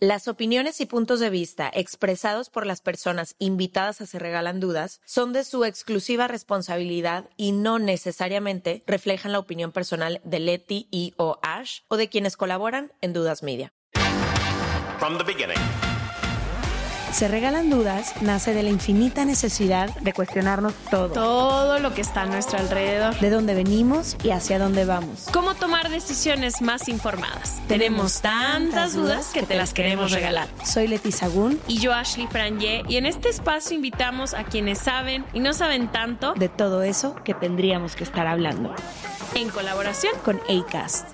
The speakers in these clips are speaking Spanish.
Las opiniones y puntos de vista expresados por las personas invitadas a Se Regalan Dudas son de su exclusiva responsabilidad y no necesariamente reflejan la opinión personal de Leti y o Ash o de quienes colaboran en Dudas Media. Se regalan dudas nace de la infinita necesidad de cuestionarnos todo. Todo lo que está a nuestro alrededor. De dónde venimos y hacia dónde vamos. Cómo tomar decisiones más informadas. Tenemos tantas dudas que te las queremos regalar. Soy Leti Sagún. Y yo Ashley Franje. Y en este espacio invitamos a quienes saben y no saben tanto de todo eso que tendríamos que estar hablando. En colaboración con ACAST.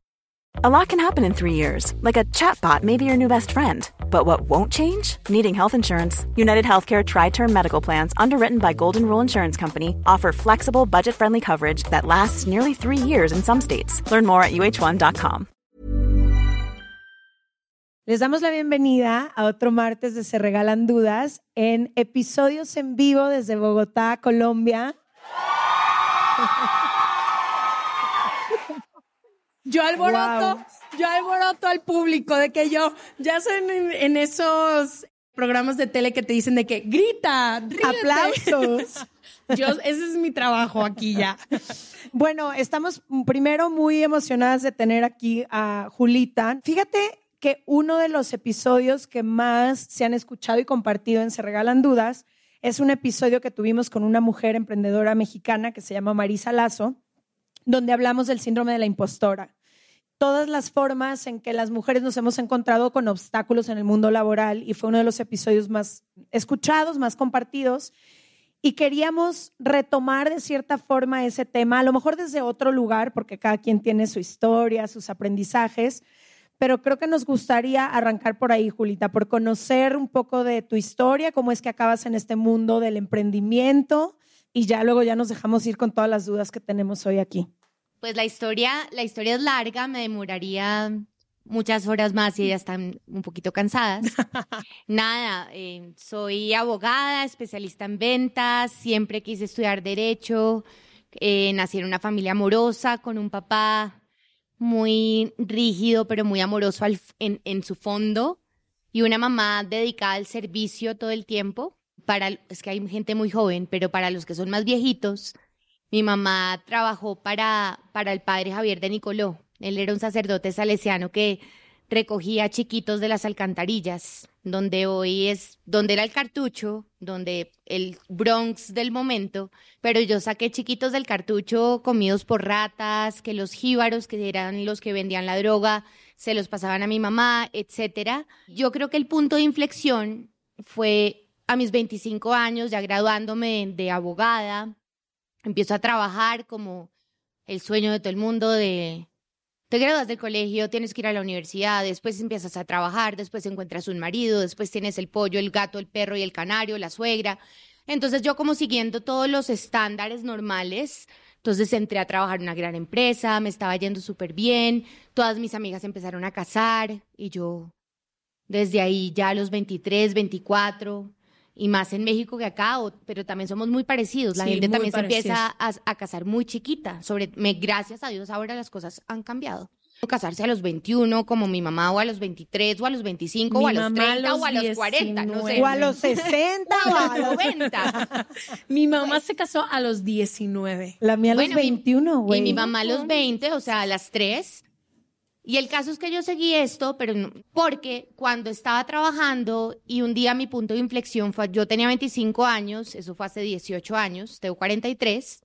A lot can happen in three years, like a chatbot may be your new best friend. But what won't change? Needing health insurance. United Healthcare Tri Term Medical Plans, underwritten by Golden Rule Insurance Company, offer flexible, budget friendly coverage that lasts nearly three years in some states. Learn more at uh1.com. Les damos la bienvenida a otro martes de Se Regalan Dudas en episodios en vivo desde Bogotá, Colombia. Yo alboroto, yo alboroto al público de que yo ya son en, esos programas de tele que te dicen de que grita, aplausos. Yo, ese es mi trabajo aquí ya. Bueno, estamos primero muy emocionadas de tener aquí a Julita. Fíjate que uno de los episodios que más se han escuchado y compartido en Se Regalan Dudas es un episodio que tuvimos con una mujer emprendedora mexicana que se llama Marisa Lazo, donde hablamos del síndrome de la impostora todas las formas en que las mujeres nos hemos encontrado con obstáculos en el mundo laboral y fue uno de los episodios más escuchados, más compartidos. Y queríamos retomar de cierta forma ese tema, a lo mejor desde otro lugar, porque cada quien tiene su historia, sus aprendizajes, pero creo que nos gustaría arrancar por ahí, Julita, por conocer un poco de tu historia, cómo es que acabas en este mundo del emprendimiento y ya luego ya nos dejamos ir con todas las dudas que tenemos hoy aquí. Pues la historia, la historia es larga, me demoraría muchas horas más y ya están un poquito cansadas. Nada, eh, soy abogada, especialista en ventas, siempre quise estudiar derecho, eh, nací en una familia amorosa con un papá muy rígido pero muy amoroso en, en su fondo y una mamá dedicada al servicio todo el tiempo. Para, es que hay gente muy joven, pero para los que son más viejitos, mi mamá trabajó para, para el padre Javier de Nicoló. Él era un sacerdote salesiano que recogía chiquitos de las alcantarillas, donde hoy es, donde era el cartucho, donde el Bronx del momento, pero yo saqué chiquitos del cartucho comidos por ratas, que los jíbaros, que eran los que vendían la droga, se los pasaban a mi mamá, etcétera. Yo creo que el punto de inflexión fue a mis 25 años, ya graduándome de abogada, empiezo a trabajar como el sueño de todo el mundo de te graduas del colegio, tienes que ir a la universidad, después empiezas a trabajar, después encuentras un marido, después tienes el pollo, el gato, el perro y el canario, la suegra. Entonces yo como siguiendo todos los estándares normales, entonces entré a trabajar en una gran empresa, me estaba yendo súper bien, todas mis amigas empezaron a casar y yo desde ahí ya a los 23, 24 y más en México que acá, pero también somos muy parecidos. La gente también se empieza a, casar muy chiquita. Sobre, me, gracias a Dios ahora las cosas han cambiado. Casarse a los 21 como mi mamá o a los 23 o a los 25 o a los 30 o a los 40, no sé. O a los 60 o a los 90. mi mamá se casó a los 19. La mía a los 21, güey. Y mi mamá a los 20, o sea, a las 3. Y el caso es que yo seguí esto, pero no, porque cuando estaba trabajando y un día mi punto de inflexión fue, yo tenía 25 años, eso fue hace 18 años, tengo 43,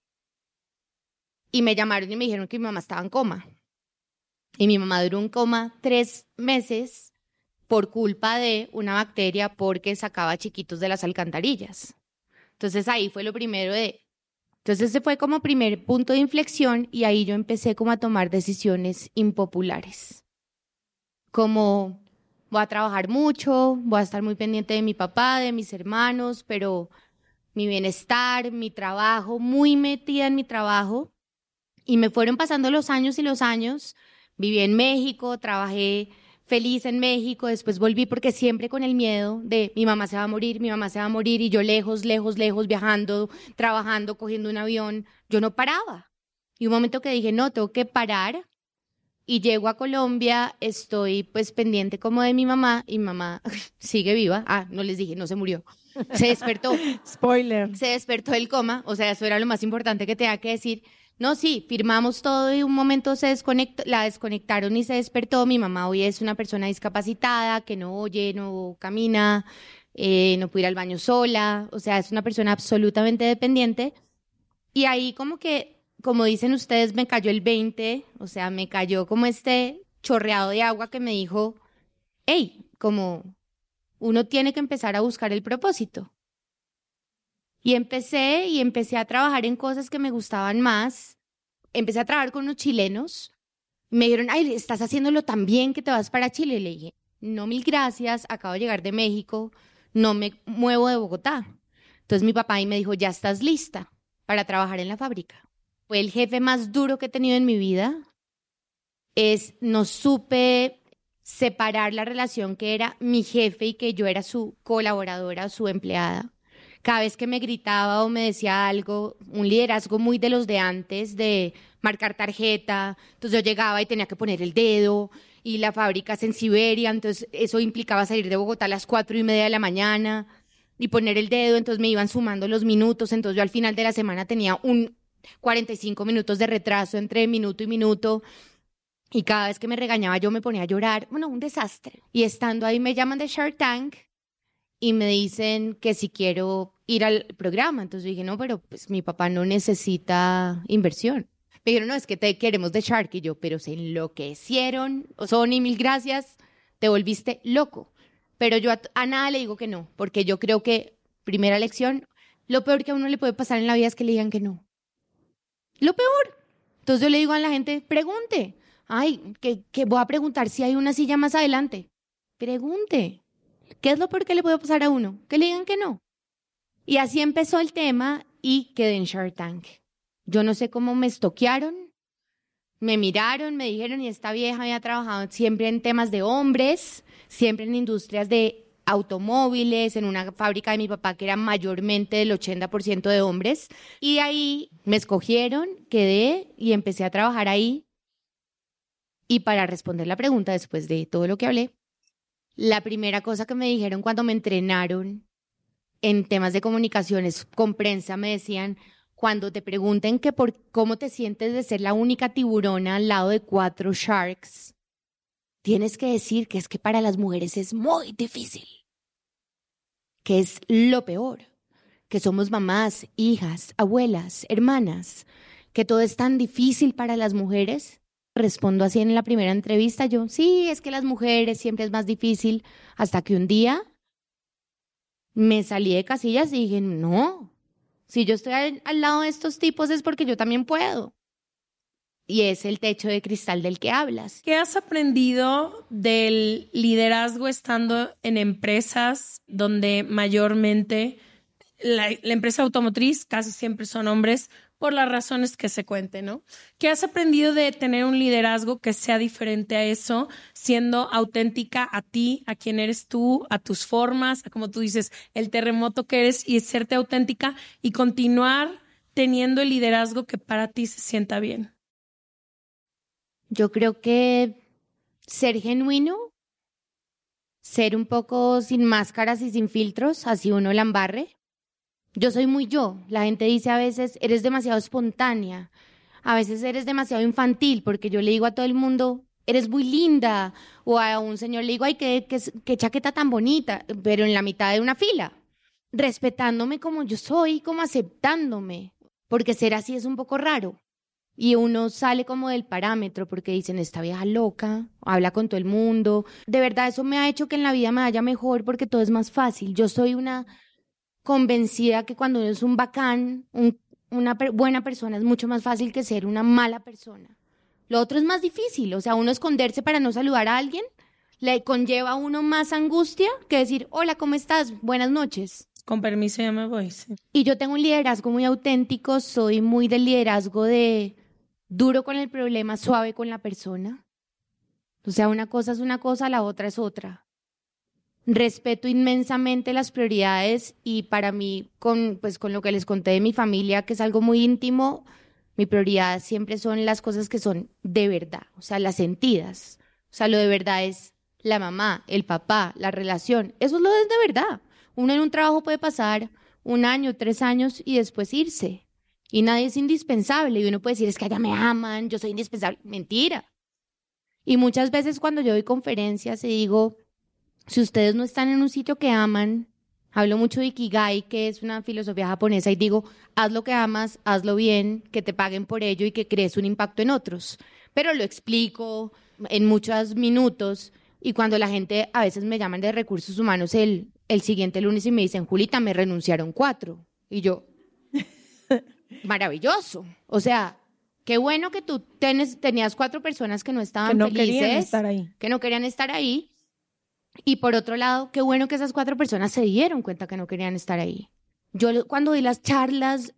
y me llamaron y me dijeron que mi mamá estaba en coma. Y mi mamá duró un coma tres meses por culpa de una bacteria porque sacaba chiquitos de las alcantarillas. Entonces ahí fue lo primero de... Entonces ese fue como primer punto de inflexión y ahí yo empecé como a tomar decisiones impopulares. Como voy a trabajar mucho, voy a estar muy pendiente de mi papá, de mis hermanos, pero mi bienestar, mi trabajo, muy metida en mi trabajo. Y me fueron pasando los años y los años. Viví en México, trabajé feliz en México, después volví porque siempre con el miedo de mi mamá se va a morir, mi mamá se va a morir y yo lejos, lejos, lejos, viajando, trabajando, cogiendo un avión, yo no paraba. Y un momento que dije, no, tengo que parar. Y llego a Colombia, estoy pues pendiente como de mi mamá y mamá sigue viva. Ah, no les dije, no se murió. Se despertó. Spoiler. Se despertó del coma, o sea, eso era lo más importante que tenía que decir. No, sí, firmamos todo y un momento se desconectó, la desconectaron y se despertó. Mi mamá hoy es una persona discapacitada que no oye, no camina, eh, no puede ir al baño sola, o sea, es una persona absolutamente dependiente. Y ahí como que, como dicen ustedes, me cayó el 20, o sea, me cayó como este chorreado de agua que me dijo, hey, como uno tiene que empezar a buscar el propósito. Y empecé y empecé a trabajar en cosas que me gustaban más. Empecé a trabajar con unos chilenos. Me dijeron, ay, estás haciéndolo tan bien que te vas para Chile. Le dije, no, mil gracias, acabo de llegar de México, no me muevo de Bogotá. Entonces mi papá ahí me dijo, ya estás lista para trabajar en la fábrica. Fue el jefe más duro que he tenido en mi vida. Es, no supe separar la relación que era mi jefe y que yo era su colaboradora, su empleada cada vez que me gritaba o me decía algo, un liderazgo muy de los de antes, de marcar tarjeta, entonces yo llegaba y tenía que poner el dedo, y la fábrica es en Siberia, entonces eso implicaba salir de Bogotá a las cuatro y media de la mañana y poner el dedo, entonces me iban sumando los minutos, entonces yo al final de la semana tenía un 45 minutos de retraso entre minuto y minuto. Y cada vez que me regañaba yo me ponía a llorar. Bueno, un desastre. Y estando ahí me llaman de Shark Tank y me dicen que si quiero ir al programa. Entonces dije, no, pero pues mi papá no necesita inversión. Me dijeron, no, es que te queremos de Shark. Y yo, pero se enloquecieron. Sony, mil gracias. Te volviste loco. Pero yo a, nada le digo que no, porque yo creo que, primera lección, lo peor que a uno le puede pasar en la vida es que le digan que no. Lo peor. Entonces yo le digo a la gente, pregunte. Ay, que, que voy a preguntar si hay una silla más adelante. Pregunte. ¿Qué es lo peor que le puede pasar a uno? Que le digan que no. Y así empezó el tema y quedé en Shark Tank. Yo no sé cómo me estoquearon, me miraron, me dijeron, y esta vieja había trabajado siempre en temas de hombres, siempre en industrias de automóviles, en una fábrica de mi papá que era mayormente del 80% de hombres. Y ahí me escogieron, quedé y empecé a trabajar ahí. Y para responder la pregunta, después de todo lo que hablé, la primera cosa que me dijeron cuando me entrenaron en temas de comunicaciones con prensa me decían, cuando te pregunten que por cómo te sientes de ser la única tiburona al lado de cuatro sharks, tienes que decir que es que para las mujeres es muy difícil, que es lo peor, que somos mamás, hijas, abuelas, hermanas, que todo es tan difícil para las mujeres. Respondo así en la primera entrevista, yo, sí, es que las mujeres siempre es más difícil, hasta que un día me salí de casillas y dije, no, si yo estoy al, lado de estos tipos es porque yo también puedo. Y es el techo de cristal del que hablas. ¿Qué has aprendido del liderazgo estando en empresas donde mayormente la, la, empresa automotriz casi siempre son hombres por las razones que se cuenten, ¿no? ¿Qué has aprendido de tener un liderazgo que sea diferente a eso, siendo auténtica a ti, a quién eres tú, a tus formas, a como tú dices, el terremoto que eres y serte auténtica y continuar teniendo el liderazgo que para ti se sienta bien? Yo creo que ser genuino, ser un poco sin máscaras y sin filtros, así uno la embarre, yo soy muy yo. La gente dice a veces, eres demasiado espontánea. A veces eres demasiado infantil, porque yo le digo a todo el mundo, eres muy linda. O a un señor le digo, ay, qué, qué, chaqueta tan bonita, pero en la mitad de una fila. Respetándome como yo soy, como aceptándome. Porque ser así es un poco raro. y uno sale como del parámetro porque dicen, esta vieja loca, habla con todo el mundo. De verdad, eso me ha hecho que en la vida me vaya mejor porque todo es más fácil. Yo soy una convencida que cuando uno es un bacán, una buena persona, es mucho más fácil que ser una mala persona. Lo otro es más difícil, o sea, uno esconderse para no saludar a alguien le conlleva a uno más angustia que decir, hola, ¿cómo estás? Buenas noches. Con permiso, ya me voy. Y yo tengo un liderazgo muy auténtico, soy muy del liderazgo de duro con el problema, suave con la persona. O sea, una cosa es una cosa, la otra es otra. Respeto inmensamente las prioridades y para mí, con, pues, con lo que les conté de mi familia, que es algo muy íntimo, mi prioridad siempre son las cosas que son de verdad, o sea, las sentidas. O sea, lo de verdad es la mamá, el papá, la relación. Eso es lo de, verdad. Uno en un trabajo puede pasar un año, tres años y después irse. Y nadie es indispensable. Y uno puede decir, es que allá me aman, yo soy indispensable. Mentira. Y muchas veces cuando yo doy conferencias y digo, si ustedes no están en un sitio que aman, hablo mucho de Ikigai, que es una filosofía japonesa, y digo, haz lo que amas, hazlo bien, que te paguen por ello y que crees un impacto en otros. Pero lo explico en muchos minutos y cuando la gente a veces me llaman de recursos humanos el, el siguiente lunes y me dicen, Julita, me renunciaron cuatro. Y yo, maravilloso. O sea, qué bueno que tú tenías cuatro personas que no estaban que no Querían estar ahí. Que no querían estar ahí. Y por otro lado, qué bueno que esas cuatro personas se dieron cuenta que no querían estar ahí. Yo cuando doy las charlas,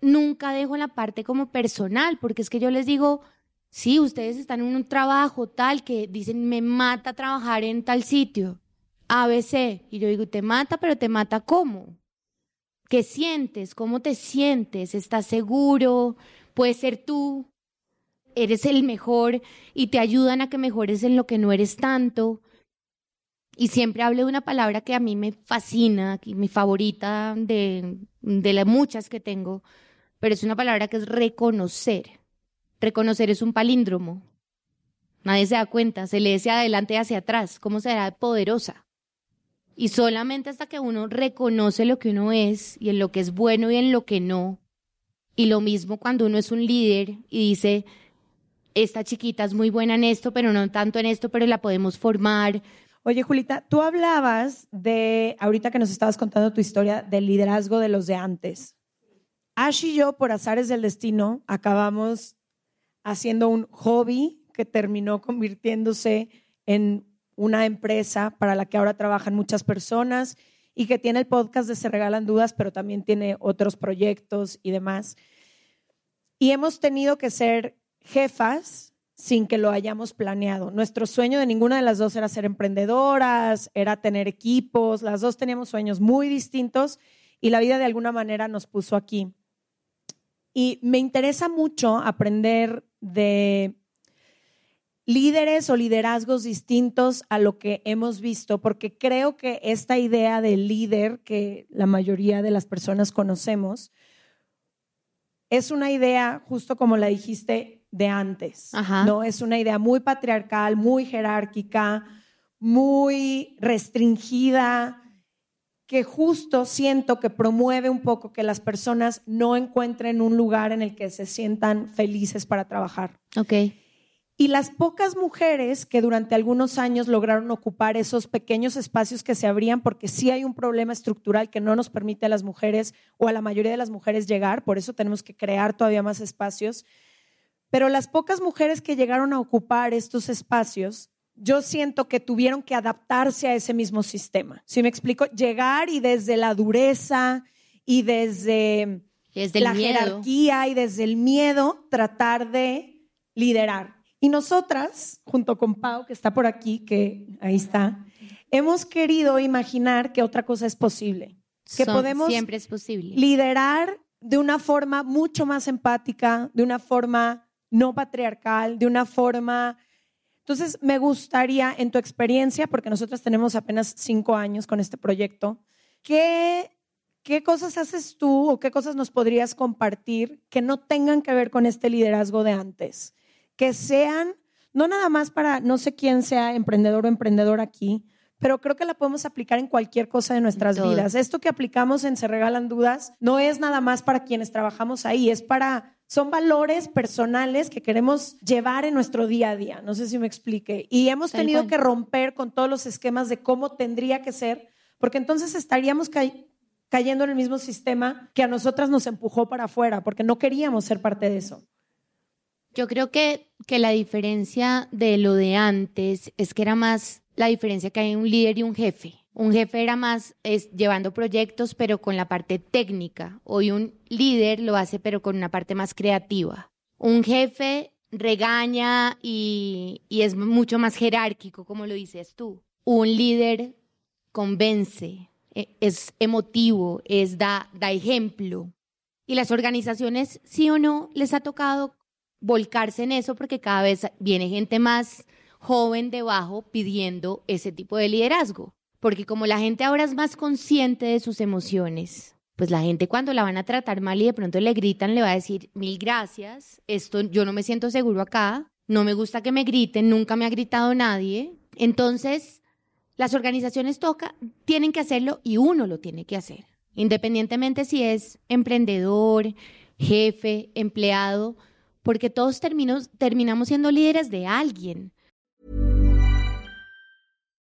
nunca dejo la parte como personal, porque es que yo les digo, sí, ustedes están en un trabajo tal que dicen, me mata trabajar en tal sitio, ABC. Y yo digo, te mata, pero te mata cómo? ¿Qué sientes? ¿Cómo te sientes? ¿Estás seguro? Puedes ser tú. Eres el mejor y te ayudan a que mejores en lo que no eres tanto. Y siempre hablo de una palabra que a mí me fascina, mi favorita de, de las muchas que tengo, pero es una palabra que es reconocer. Reconocer es un palíndromo. Nadie se da cuenta, se lee hacia adelante y hacia atrás. ¿Cómo será poderosa? Y solamente hasta que uno reconoce lo que uno es y en lo que es bueno y en lo que no. Y lo mismo cuando uno es un líder y dice, esta chiquita es muy buena en esto, pero no tanto en esto, pero la podemos formar. Oye, Julita, tú hablabas de, ahorita que nos estabas contando tu historia, del liderazgo de los de antes. Ash y yo, por azares del destino, acabamos haciendo un hobby que terminó convirtiéndose en una empresa para la que ahora trabajan muchas personas y que tiene el podcast de Se Regalan Dudas, pero también tiene otros proyectos y demás. Y hemos tenido que ser jefas sin que lo hayamos planeado. Nuestro sueño de ninguna de las dos era ser emprendedoras, era tener equipos, las dos teníamos sueños muy distintos y la vida de alguna manera nos puso aquí. Y me interesa mucho aprender de líderes o liderazgos distintos a lo que hemos visto, porque creo que esta idea de líder que la mayoría de las personas conocemos es una idea, justo como la dijiste, de antes, ¿no? Es una idea muy patriarcal, muy jerárquica, muy restringida, que justo siento que promueve un poco que las personas no encuentren un lugar en el que se sientan felices para trabajar. Okay. Y las pocas mujeres que durante algunos años lograron ocupar esos pequeños espacios que se abrían, porque sí hay un problema estructural que no nos permite a las mujeres o a la mayoría de las mujeres llegar, por eso tenemos que crear todavía más espacios. Pero las pocas mujeres que llegaron a ocupar estos espacios, yo siento que tuvieron que adaptarse a ese mismo sistema. Si me explico, llegar y desde la dureza y desde, la jerarquía y desde el miedo tratar de liderar. Y nosotras, junto con Pau, que está por aquí, que ahí está, hemos querido imaginar que otra cosa es posible. Que podemos siempre es posible. liderar de una forma mucho más empática, de una forma no patriarcal, de una forma... Entonces, me gustaría, en tu experiencia, porque nosotras tenemos apenas cinco años con este proyecto, ¿qué, ¿qué cosas haces tú o qué cosas nos podrías compartir que no tengan que ver con este liderazgo de antes? que sean, no nada más para, no sé quién sea emprendedor o emprendedor aquí, pero creo que la podemos aplicar en cualquier cosa de nuestras Todo. vidas. Esto que aplicamos en Se Regalan Dudas no es nada más para quienes trabajamos ahí, es para, son valores personales que queremos llevar en nuestro día a día. No sé si me explique. Y hemos Tal tenido cual. que romper con todos los esquemas de cómo tendría que ser, porque entonces estaríamos ca- cayendo en el mismo sistema que a nosotras nos empujó para afuera, porque no queríamos ser parte de eso. Yo creo que, que la diferencia de lo de antes es que era más la diferencia que hay un líder y un jefe. Un jefe era más es, llevando proyectos, pero con la parte técnica. Hoy un líder lo hace, pero con una parte más creativa. Un jefe regaña y, y es mucho más jerárquico, como lo dices tú. Un líder convence, e- es emotivo, es da, da ejemplo. Y las organizaciones, sí o no, les ha tocado volcarse en eso porque cada vez viene gente más joven debajo pidiendo ese tipo de liderazgo. Porque como la gente ahora es más consciente de sus emociones, pues la gente cuando la van a tratar mal y de pronto le gritan, le va a decir mil gracias, esto yo no me siento seguro acá, no me gusta que me griten, nunca me ha gritado nadie. Entonces, las organizaciones toca, tienen que hacerlo y uno lo tiene que hacer. Independientemente si es emprendedor, jefe, empleado, porque todos terminamos siendo líderes de alguien.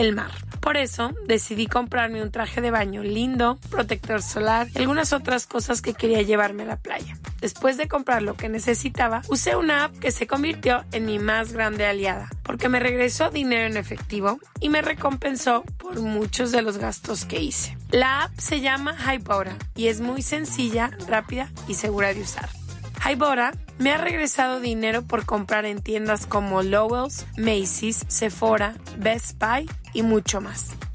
el mar. Por eso decidí comprarme un traje de baño lindo, protector solar y algunas otras cosas que quería llevarme a la playa. Después de comprar lo que necesitaba, usé una app que se convirtió en mi más grande aliada, porque me regresó dinero en efectivo y me recompensó por muchos de los gastos que hice. La app se llama Hybora y es muy sencilla, rápida y segura de usar. Hybora me ha regresado dinero por comprar en tiendas como Lowell's, Macy's, Sephora, Best Buy y mucho más.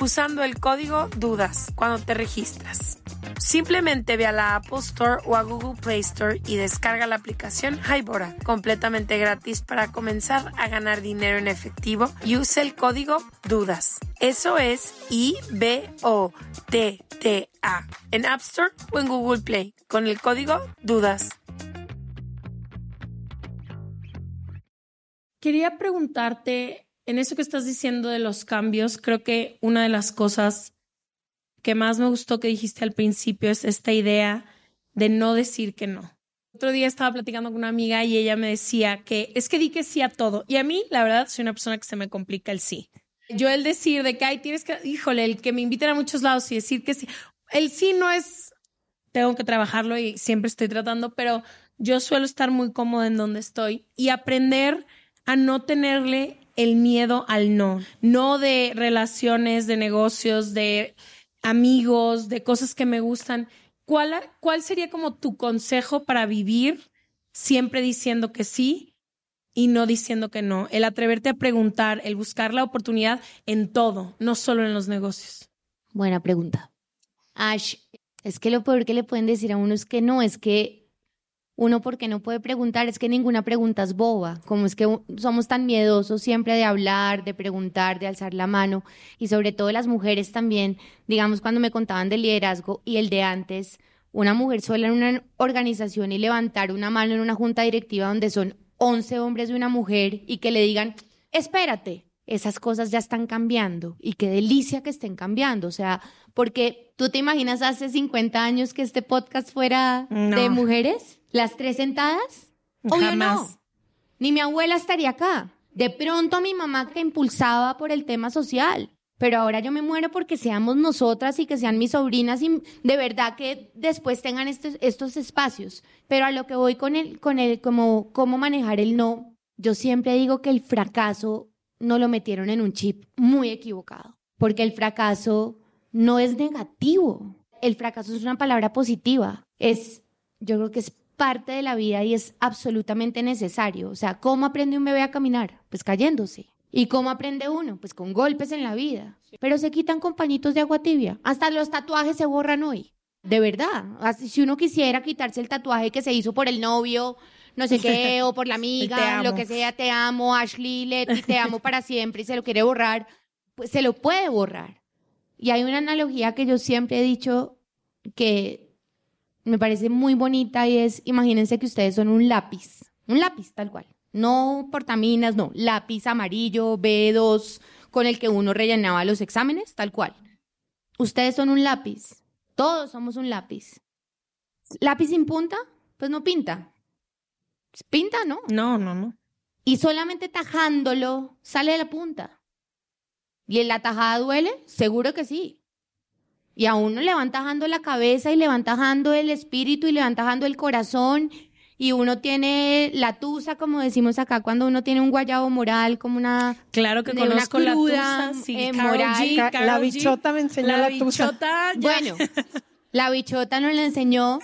Usando el código DUDAS cuando te registras. Simplemente ve a la Apple Store o a Google Play Store y descarga la aplicación Hybora, completamente gratis para comenzar a ganar dinero en efectivo y use el código DUDAS. Eso es I-B-O-T-T-A en App Store o en Google Play con el código DUDAS. Quería preguntarte, en eso que estás diciendo de los cambios, creo que una de las cosas que más me gustó que dijiste al principio es esta idea de no decir que no. Otro día estaba platicando con una amiga y ella me decía que es que di que sí a todo. Y a mí, la verdad, soy una persona que se me complica el sí. Yo el decir de que, ay, tienes que, híjole, el que me inviten a muchos lados y decir que sí. El sí no es, tengo que trabajarlo y siempre estoy tratando, pero yo suelo estar muy cómoda en donde estoy y aprender a no tenerle el miedo al no, no de relaciones, de negocios, de amigos, de cosas que me gustan. ¿Cuál, ¿Cuál sería como tu consejo para vivir siempre diciendo que sí y no diciendo que no? El atreverte a preguntar, el buscar la oportunidad en todo, no solo en los negocios. Buena pregunta. Ash, es que lo peor que le pueden decir a uno es que no, es que uno porque no puede preguntar, es que ninguna pregunta es boba, como es que somos tan miedosos siempre de hablar, de preguntar, de alzar la mano, y sobre todo las mujeres también, digamos cuando me contaban del liderazgo y el de antes, una mujer sola en una organización y levantar una mano en una junta directiva donde son 11 hombres y una mujer y que le digan, espérate, esas cosas ya están cambiando y qué delicia que estén cambiando, o sea, porque tú te imaginas hace 50 años que este podcast fuera de mujeres. ¿Las tres sentadas? Obvio no. Ni mi abuela estaría acá. De pronto mi mamá que impulsaba por el tema social. Pero ahora yo me muero porque seamos nosotras y que sean mis sobrinas y de verdad que después tengan estos, estos espacios. Pero a lo que voy con el, con el, como, cómo manejar el no, yo siempre digo que el fracaso no lo metieron en un chip muy equivocado. Porque el fracaso no es negativo. El fracaso es una palabra positiva. Es, yo creo que es parte de la vida y es absolutamente necesario. O sea, ¿cómo aprende un bebé a caminar? Pues cayéndose. ¿Y cómo aprende uno? Pues con golpes en la vida. Pero se quitan con pañitos de agua tibia. Hasta los tatuajes se borran hoy. De verdad. si uno quisiera quitarse el tatuaje que se hizo por el novio, no sé qué, o por la amiga, lo que sea, te amo, Ashley, Leti, te amo para siempre y se lo quiere borrar, pues se lo puede borrar. Y hay una analogía que yo siempre he dicho que me parece muy bonita y es, imagínense que ustedes son un lápiz, un lápiz tal cual, no portaminas, no, lápiz amarillo, B2, con el que uno rellenaba los exámenes, tal cual. Ustedes son un lápiz, todos somos un lápiz. ¿Lápiz sin punta? Pues no pinta. Pinta, ¿no? No, no, no. Y solamente tajándolo sale de la punta. ¿Y en la tajada duele? Seguro que sí. Y a uno le van tajando la cabeza y le van tajando el espíritu y le van tajando el corazón. Y uno tiene la tusa, como decimos acá, cuando uno tiene un guayabo moral, como una. Claro que conozco una la tusa, eh, moral. la bichota me enseñó la, tusa. Bueno, la bichota no le enseñó,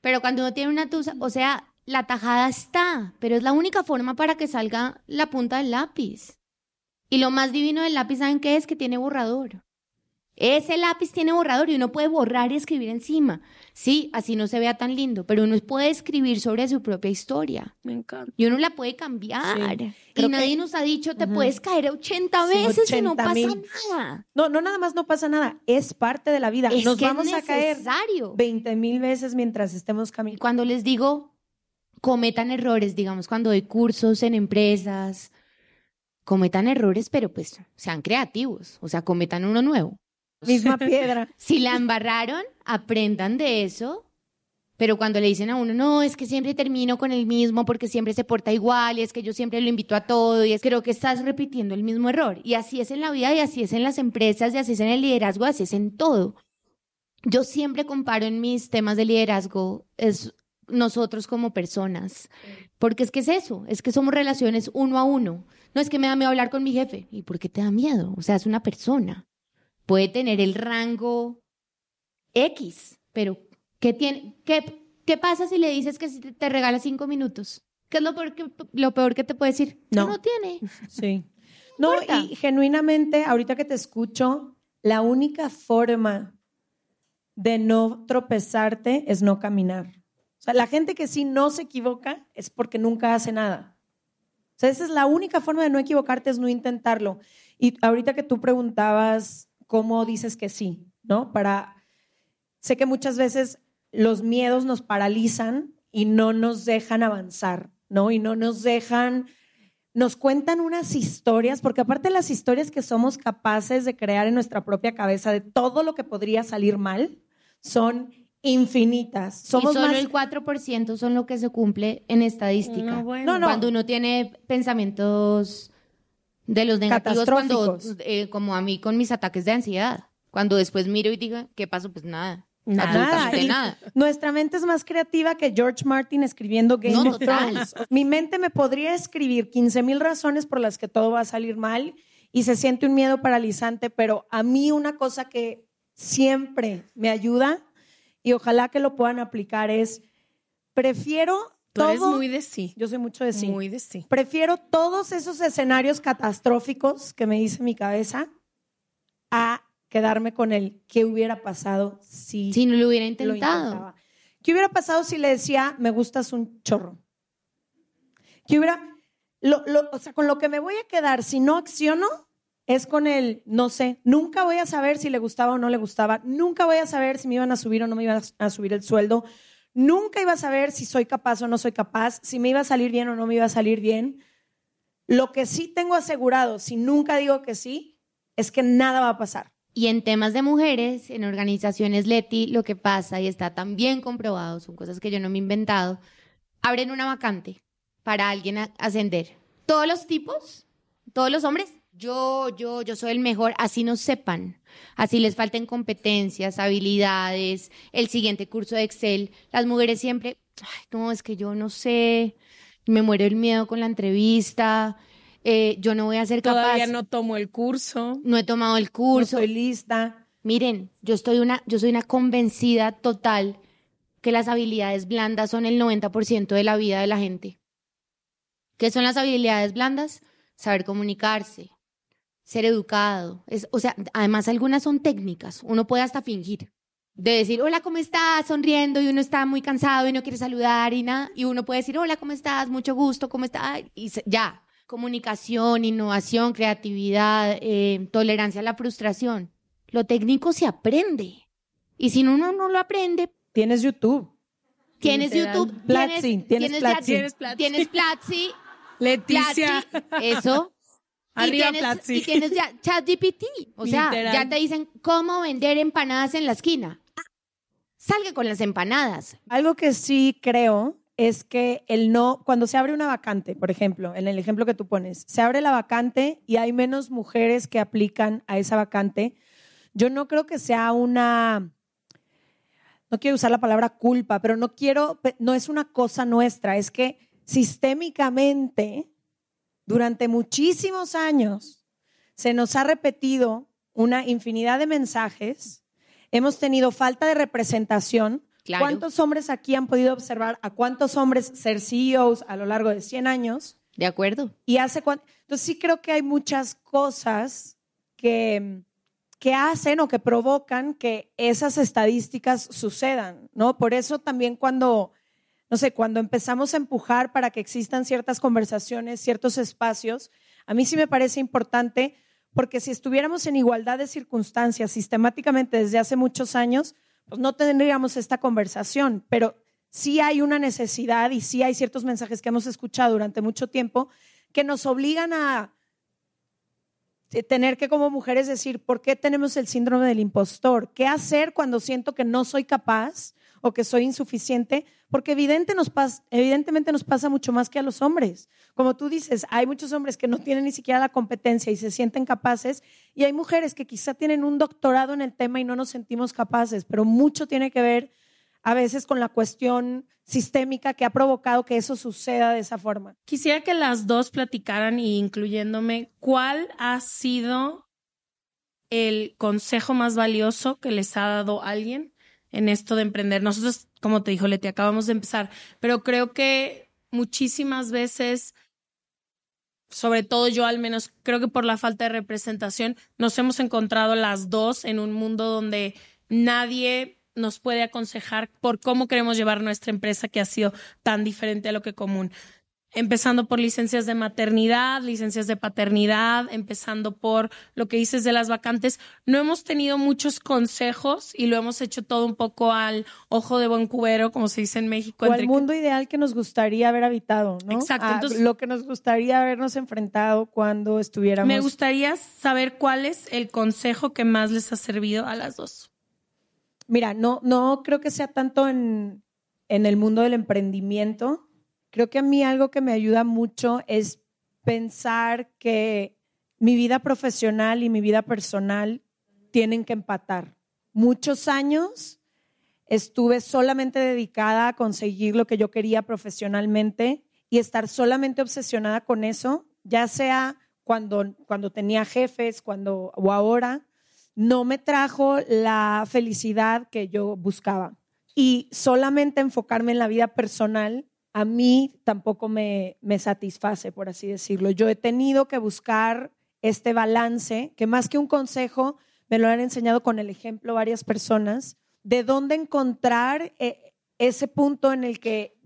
pero cuando uno tiene una tusa, o sea, la tajada está, pero es la única forma para que salga la punta del lápiz. Y lo más divino del lápiz, ¿saben qué es? Que tiene borrador. Ese lápiz tiene borrador y uno puede borrar y escribir encima. Sí, así no se vea tan lindo, pero uno puede escribir sobre su propia historia. Me encanta. Y uno la puede cambiar. Y nadie nos ha dicho, te puedes caer 80 veces y no pasa nada. No, no nada más no pasa nada, es parte de la vida. nos vamos a caer 20 mil veces mientras estemos caminando. Cuando les digo, cometan errores, digamos, cuando doy cursos en empresas, cometan errores, pero pues sean creativos, o sea, cometan uno nuevo. Misma piedra. si la embarraron, aprendan de eso. Pero cuando le dicen a uno, no, es que siempre termino con el mismo porque siempre se porta igual y es que yo siempre lo invito a todo y es creo que estás repitiendo el mismo error. Y así es en la vida y así es en las empresas y así es en el liderazgo, así es en todo. Yo siempre comparo en mis temas de liderazgo es nosotros como personas, porque es que es eso, es que somos relaciones uno a uno. No es que me da miedo hablar con mi jefe. ¿Y por qué te da miedo? O sea, es una persona puede tener el rango X, pero ¿qué, tiene, qué, qué pasa si le dices que te regala cinco minutos? ¿Qué es lo peor que, lo peor que te puede decir? No. no tiene. Sí. No, y genuinamente, ahorita que te escucho, la única forma de no tropezarte es no caminar. La gente que sí no se equivoca es porque nunca hace nada. O esa es la única forma de no equivocarte, es no intentarlo. Y ahorita que tú preguntabas cómo dices que sí, ¿no? Para, sé que muchas veces los miedos nos paralizan y no nos dejan avanzar, ¿no? Y no nos dejan nos cuentan unas historias, porque aparte las historias que somos capaces de crear en nuestra propia cabeza de todo lo que podría salir mal, son infinitas. Somos y solo más... el 4% son lo que se cumple en estadística. No, bueno. No, no. Cuando uno tiene pensamientos de los negativos, cuando, eh, como a mí con mis ataques de ansiedad. Cuando después miro y digo, ¿qué pasó? Pues nada. Nada. Nada. Nuestra mente es más creativa que George Martin escribiendo Game No, of. Thrones. Mi mente me podría escribir 15 mil razones por las que todo va a salir mal y se siente un miedo paralizante, pero a mí una cosa que siempre me ayuda y ojalá que lo puedan aplicar es, prefiero Tú todo... eres muy de sí. Yo soy mucho de sí. Muy de sí. Prefiero todos esos escenarios catastróficos que me dice mi cabeza a quedarme con el qué hubiera pasado si Si no lo hubiera lo intentado. intentaba. ¿Qué hubiera pasado si le decía, me gustas un chorro? ¿Qué hubiera, lo- lo- o sea, con lo que me voy a quedar si no acciono es con el, no sé, nunca voy a saber si le gustaba o no le gustaba, nunca voy a saber si me iban a subir o no me iban a subir el sueldo, nunca iba a saber si soy capaz o no soy capaz, si me iba a salir bien o no me iba a salir bien. Lo que sí tengo asegurado, si nunca digo que sí, es que nada va a pasar. Y en temas de mujeres, en organizaciones Leti, lo que pasa, y está también comprobado, son cosas que yo no me he inventado, abren una vacante para alguien ascender. Todos los tipos, todos los hombres, yo, yo, yo soy el mejor, así no sepan, así les falten competencias, habilidades, el siguiente curso de Excel. Las mujeres siempre, ay, no, es que yo no sé, me muero el miedo con la entrevista, eh, yo no voy a ser capaz. Todavía no tomo el curso. no he tomado el No curso. estoy lista. Miren, yo estoy una, yo soy una convencida total que las habilidades blandas son el 90% de la vida de la gente. ¿Qué son las habilidades blandas? Saber comunicarse, ser educado. Es, o sea, además algunas son técnicas. Uno puede hasta fingir. De decir, hola, ¿cómo estás? Sonriendo y uno está muy cansado y no quiere saludar y nada. Y uno puede decir, hola, ¿cómo estás? Mucho gusto, ¿cómo estás? Y se- ya. Comunicación, innovación, creatividad, eh, tolerancia a la frustración. Lo técnico se aprende. Y si uno no lo aprende, Tienes YouTube. tienes. YouTube, Platzi, tienes, Tienes Platzi. tienes Platzi, Leticia. Platzi, eso. Y Arriba tienes, Platzi. y tienes ya ChatGPT. O sea, Literal. ya te dicen cómo vender empanadas en la esquina. Salga con las empanadas. Algo que sí creo es que el no, cuando se abre una vacante, por ejemplo, en el ejemplo que tú pones, se abre la vacante y hay menos mujeres que aplican a esa vacante, yo no creo que sea una, no quiero usar la palabra culpa, pero no quiero, no es una cosa nuestra, es que sistémicamente, durante muchísimos años, se nos ha repetido una infinidad de mensajes, hemos tenido falta de representación. Claro. ¿Cuántos hombres aquí han podido observar a cuántos hombres ser CEOs a lo largo de 100 años? ¿De acuerdo? Y hace cuan- Entonces sí creo que hay muchas cosas que, que hacen o que provocan que esas estadísticas sucedan, ¿no? Por eso también cuando, no sé, cuando empezamos a empujar para que existan ciertas conversaciones, ciertos espacios, a mí sí me parece importante porque si estuviéramos en igualdad de circunstancias sistemáticamente desde hace muchos años, pues no tendríamos esta conversación, pero sí hay una necesidad y sí hay ciertos mensajes que hemos escuchado durante mucho tiempo que nos obligan a tener que como mujeres decir, ¿por qué tenemos el síndrome del impostor? ¿Qué hacer cuando siento que no soy capaz o que soy insuficiente? Porque evidentemente nos pasa mucho más que a los hombres. Como tú dices, hay muchos hombres que no tienen ni siquiera la competencia y se sienten capaces, y hay mujeres que quizá tienen un doctorado en el tema y no nos sentimos capaces, pero mucho tiene que ver a veces con la cuestión sistémica que ha provocado que eso suceda de esa forma. Quisiera que las dos platicaran y incluyéndome, ¿cuál ha sido el consejo más valioso que les ha dado alguien en esto de emprender? Nosotros, como te dijo Leti, acabamos de empezar, pero creo que muchísimas veces, sobre todo yo al menos, creo que por la falta de representación, nos hemos encontrado las dos en un mundo donde nadie nos puede aconsejar por cómo queremos llevar nuestra empresa que ha sido tan diferente a lo que común. Empezando por licencias de maternidad, licencias de paternidad, empezando por lo que dices de las vacantes. No hemos tenido muchos consejos y lo hemos hecho todo un poco al ojo de buen cubero, como se dice en México. O al mundo ideal que nos gustaría haber habitado, ¿no? Exacto. Entonces- lo que nos gustaría habernos enfrentado cuando estuviéramos. Me gustaría saber cuál es el consejo que más les ha servido a las dos. Mira, no, no creo que sea tanto en, en el mundo del emprendimiento. Creo que a mí algo que me ayuda mucho es pensar que mi vida profesional y mi vida personal tienen que empatar. Muchos años estuve solamente dedicada a conseguir lo que yo quería profesionalmente y estar solamente obsesionada con eso, ya sea cuando, cuando tenía jefes, cuando o ahora, no me trajo la felicidad que yo buscaba. Y solamente enfocarme en la vida personal a mí tampoco me, me satisface, por así decirlo. Yo he tenido que buscar este balance, que más que un consejo, me lo han enseñado con el ejemplo varias personas, de dónde encontrar eh, ese punto en el que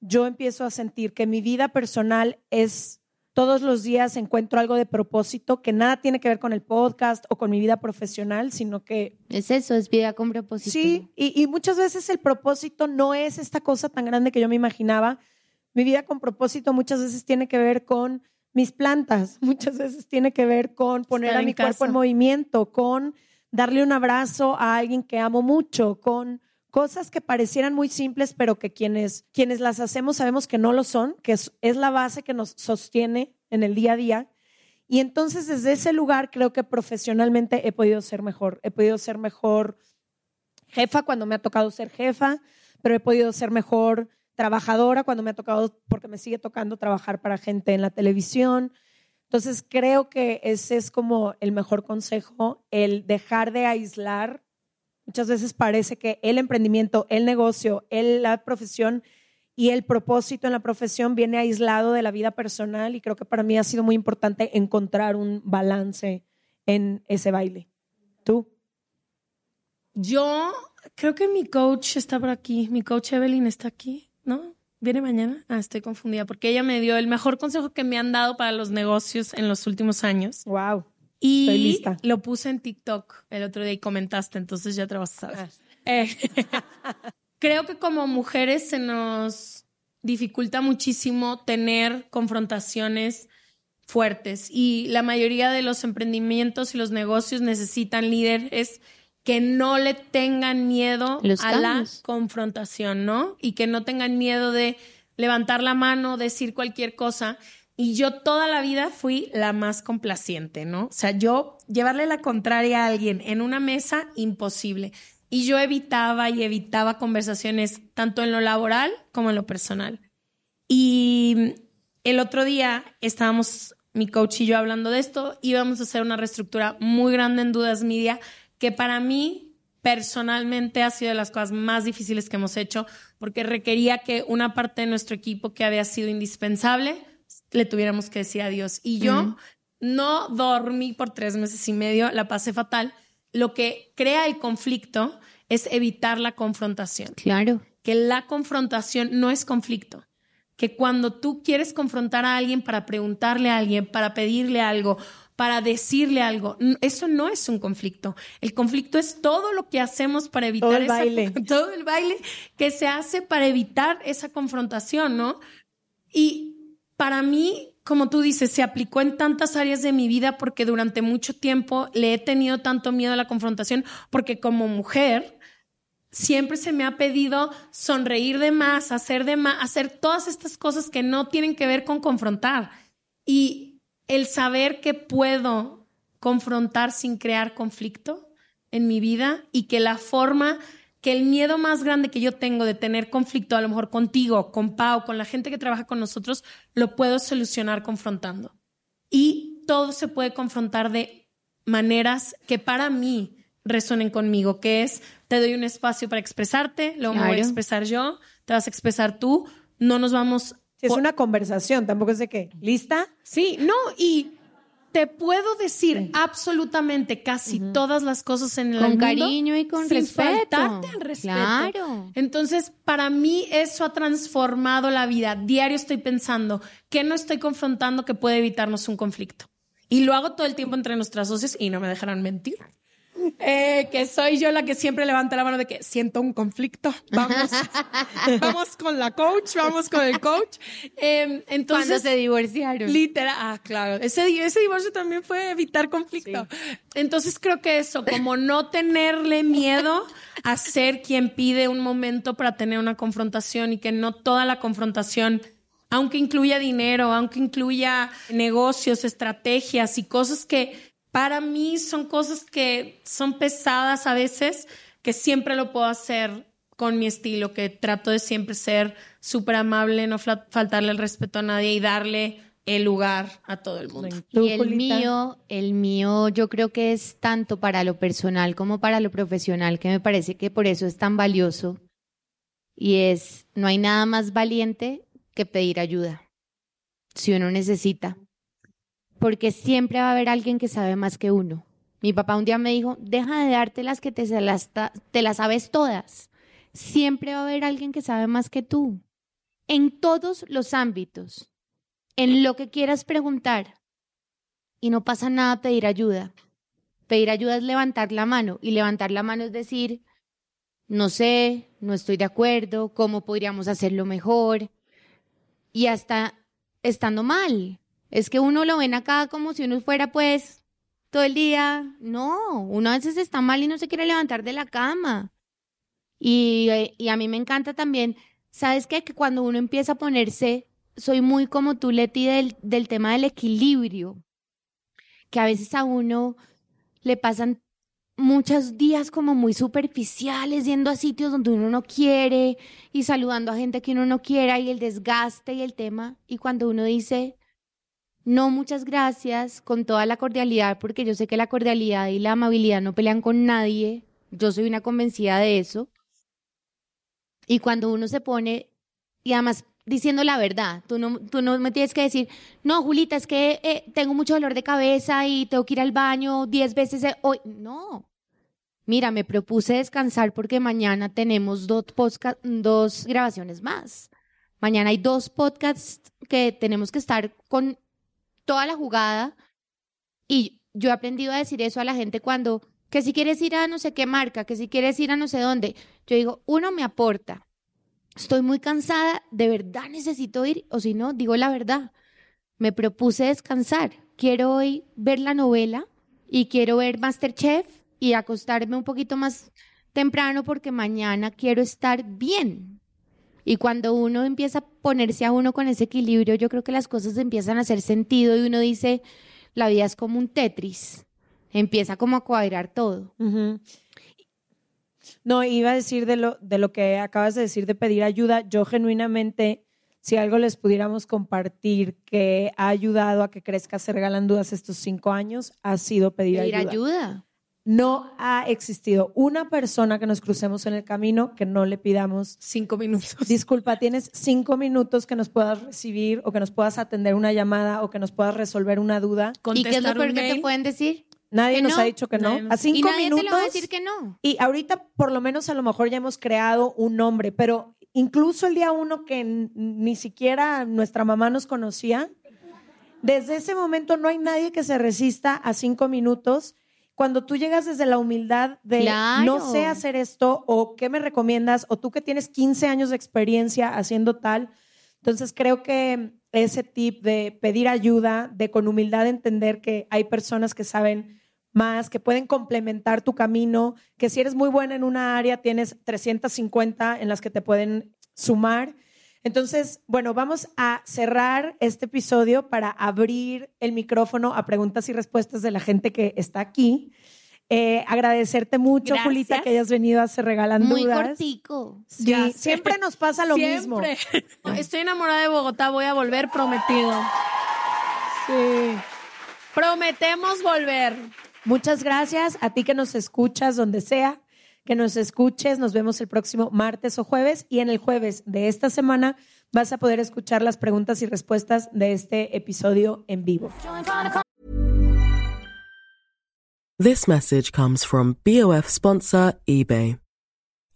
yo empiezo a sentir que mi vida personal es todos los días encuentro algo de propósito que nada tiene que ver con el podcast o con mi vida profesional, sino que Es eso, es vida con propósito. Sí, y, y muchas veces el propósito no es esta cosa tan grande que yo me imaginaba. Mi vida con propósito muchas veces tiene que ver con mis plantas, muchas veces tiene que ver con poner Estar a mi cuerpo en movimiento, con darle un abrazo a alguien que amo mucho, con cosas que parecieran muy simples, pero que quienes, quienes las hacemos sabemos que no lo son, que es, es la base que nos sostiene en el día a día. Y entonces desde ese lugar creo que profesionalmente he podido ser mejor, he podido ser mejor jefa cuando me ha tocado ser jefa, pero he podido ser mejor trabajadora cuando me ha tocado, porque me sigue tocando trabajar para gente en la televisión. Entonces creo que ese es como el mejor consejo, el dejar de aislar. Muchas veces parece que el emprendimiento, el negocio, el- la profesión y el propósito en la profesión viene aislado de la vida personal y creo que para mí ha sido muy importante encontrar un balance en ese baile. ¿Tú? Yo creo que mi coach está por aquí. Mi coach Evelyn está aquí, ¿no? ¿Viene mañana? Ah, estoy confundida porque ella me dio el mejor consejo que me han dado para los negocios en los últimos años. Wow. Y Estoy lista. lo puse en TikTok el otro día y comentaste, entonces ya te lo vas a saber. Ah. Eh, creo que como mujeres se nos dificulta muchísimo tener confrontaciones fuertes y la mayoría de los emprendimientos y los negocios necesitan líderes que no le tengan miedo Los a la confrontación, ¿no? Y que no tengan miedo de levantar la mano, decir cualquier cosa. Y yo toda la vida fui la más complaciente, ¿no? O sea, yo llevarle la contraria a alguien en una mesa, imposible. Y yo evitaba y evitaba conversaciones tanto en lo laboral como en lo personal. Y el otro día estábamos mi coach y yo hablando de esto, íbamos a hacer una reestructura muy grande en Dudas Media, que para mí personalmente ha sido de las cosas más difíciles que hemos hecho, porque requería que una parte de nuestro equipo que había sido indispensable le tuviéramos que decir adiós. Y yo no dormí por tres meses y medio, la pasé fatal. Lo que crea el conflicto es evitar la confrontación Claro. que la confrontación no es conflicto. Que cuando tú quieres confrontar a alguien para preguntarle a alguien, para pedirle algo, para decirle algo, eso no es un conflicto. El conflicto es todo lo que hacemos para evitar Todo el esa- baile. todo el baile que se hace para evitar esa confrontación, ¿no? Y para mí, como tú dices, se aplicó en tantas áreas de mi vida porque durante mucho tiempo le he tenido tanto miedo a la confrontación porque como mujer siempre se me ha pedido sonreír de más, hacer de más, hacer todas estas cosas que no tienen que ver con confrontar. Y el saber que puedo confrontar sin crear conflicto en mi vida y que la forma, que el miedo más grande que yo tengo de tener conflicto, a lo mejor contigo, con Pau, con la gente que trabaja con nosotros, lo puedo solucionar confrontando. Y todo se puede confrontar de maneras que para mí resuenen conmigo, que es, te doy un espacio para expresarte, luego me voy a Claro. expresar yo, te vas a expresar tú, no nos vamos... Es por- una conversación, tampoco es de que, ¿lista? Sí, no, y te puedo decir absolutamente casi todas las cosas en el Con mundo cariño y con sin respeto. faltarte al respeto. Claro. Entonces, para mí eso ha transformado la vida. Diario estoy pensando que no estoy confrontando que puede evitarnos un conflicto. Y lo hago todo el tiempo entre nuestras voces y no me dejarán mentir. Eh, que soy yo la que siempre levanta la mano de que siento un conflicto. Vamos, vamos con la coach, vamos con el coach. Eh, entonces, Cuando se divorciaron. Literal, ah, claro. Ese, ese divorcio también fue evitar conflicto. Entonces creo que eso, como no tenerle miedo a ser quien pide un momento para tener una confrontación y que no toda la confrontación, aunque incluya dinero, aunque incluya negocios, estrategias y cosas que para mí son cosas que son pesadas a veces, que siempre lo puedo hacer con mi estilo, que trato de siempre ser súper amable, no faltarle el respeto a nadie y darle el lugar a todo el mundo. ¿Tú, Y el mío, el mío yo creo que es tanto para lo personal como para lo profesional, que me parece que por eso es tan valioso. Y es, no hay nada más valiente que pedir ayuda, si uno necesita. Porque siempre va a haber alguien que sabe más que uno. Mi papá un día me dijo, deja de darte las que te, las, te las sabes todas. Siempre va a haber alguien que sabe más que tú. En todos los ámbitos en lo que quieras preguntar y no pasa nada pedir ayuda. Pedir ayuda es levantar la mano y levantar la mano es decir, no sé, no estoy de acuerdo, cómo podríamos hacerlo mejor y hasta estando mal. Es que uno lo ven acá como si uno fuera pues todo el día. No, uno a veces está mal y no se quiere levantar de la cama. Y, y a mí me encanta también, ¿sabes qué? Que cuando uno empieza a ponerse soy muy como tú, Leti, del, del tema del equilibrio, que a veces a uno le pasan muchos días como muy superficiales, yendo a sitios donde uno no quiere y saludando a gente que uno no quiera y el desgaste y el tema. Y cuando uno dice, no, muchas gracias, con toda la cordialidad, porque yo sé que la cordialidad y la amabilidad no pelean con nadie, yo soy una convencida de eso. Y cuando uno se pone, y además diciendo la verdad, tú no, tú no me tienes que decir, no, Julita, es que eh, tengo mucho dolor de cabeza y tengo que ir al baño diez veces hoy. No. Mira, me propuse descansar porque mañana tenemos dos, dos grabaciones más. Mañana hay dos podcasts que tenemos que estar con toda la jugada. Y yo he aprendido a decir eso a la gente cuando, que si quieres ir a no sé qué marca, que si quieres ir a no sé dónde. Yo digo, uno me aporta. Estoy muy cansada, de verdad necesito ir, o si no, digo la verdad. Me propuse descansar. Quiero hoy ver la novela y quiero ver Masterchef y acostarme un poquito más temprano porque mañana quiero estar bien. Y cuando uno empieza a ponerse a uno con ese equilibrio, yo creo que las cosas empiezan a hacer sentido y uno dice, la vida es como un Tetris. Empieza como a cuadrar todo. No, iba a decir de lo, de lo que acabas de decir de pedir ayuda. Yo genuinamente, si algo les pudiéramos compartir que ha ayudado a que crezca Se Regalan Dudas estos cinco años, ha sido pedir, Pedir ayuda. ayuda. No ha existido una persona que nos crucemos en el camino que no le pidamos Cinco minutos. Disculpa, tienes cinco minutos que nos puedas recibir o que nos puedas atender una llamada o que nos puedas resolver una duda. ¿Y qué es lo peor que te pueden decir? Nadie Que nos no. ha dicho que no. A Y cinco nadie minutos. te lo va a decir que no. Y ahorita, por lo menos, a lo mejor ya hemos creado un nombre, pero incluso el día uno que ni siquiera nuestra mamá nos conocía, desde ese momento no hay nadie que se resista a cinco minutos. Cuando tú llegas desde la humildad de Claro. no sé hacer esto o qué me recomiendas o tú que tienes 15 años de experiencia haciendo tal, entonces creo que ese tip de pedir ayuda, de con humildad entender que hay personas que saben más, que pueden complementar tu camino, que si eres muy buena en una área, tienes 350 en las que te pueden sumar. Entonces, bueno, vamos a cerrar este episodio para abrir el micrófono a preguntas y respuestas de la gente que está aquí. Eh, agradecerte mucho, Gracias. Julita, que hayas venido a Se Regalan Muy Dudas. cortico. Sí, Ya siempre nos pasa lo mismo. Siempre. Estoy enamorada de Bogotá, voy a volver prometido. Sí. Prometemos volver. Muchas gracias a ti que nos escuchas donde sea, que nos escuches. Nos vemos el próximo martes o jueves y en el jueves de esta semana vas a poder escuchar las preguntas y respuestas de este episodio en vivo. This message comes from BOF sponsor eBay.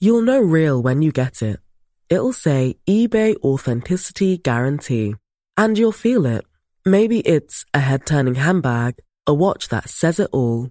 You'll know real when you get it. It'll say eBay Authenticity Guarantee. And you'll feel it. Maybe it's a head turning handbag, a watch that says it all,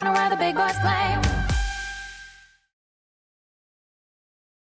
Know where the big boys play.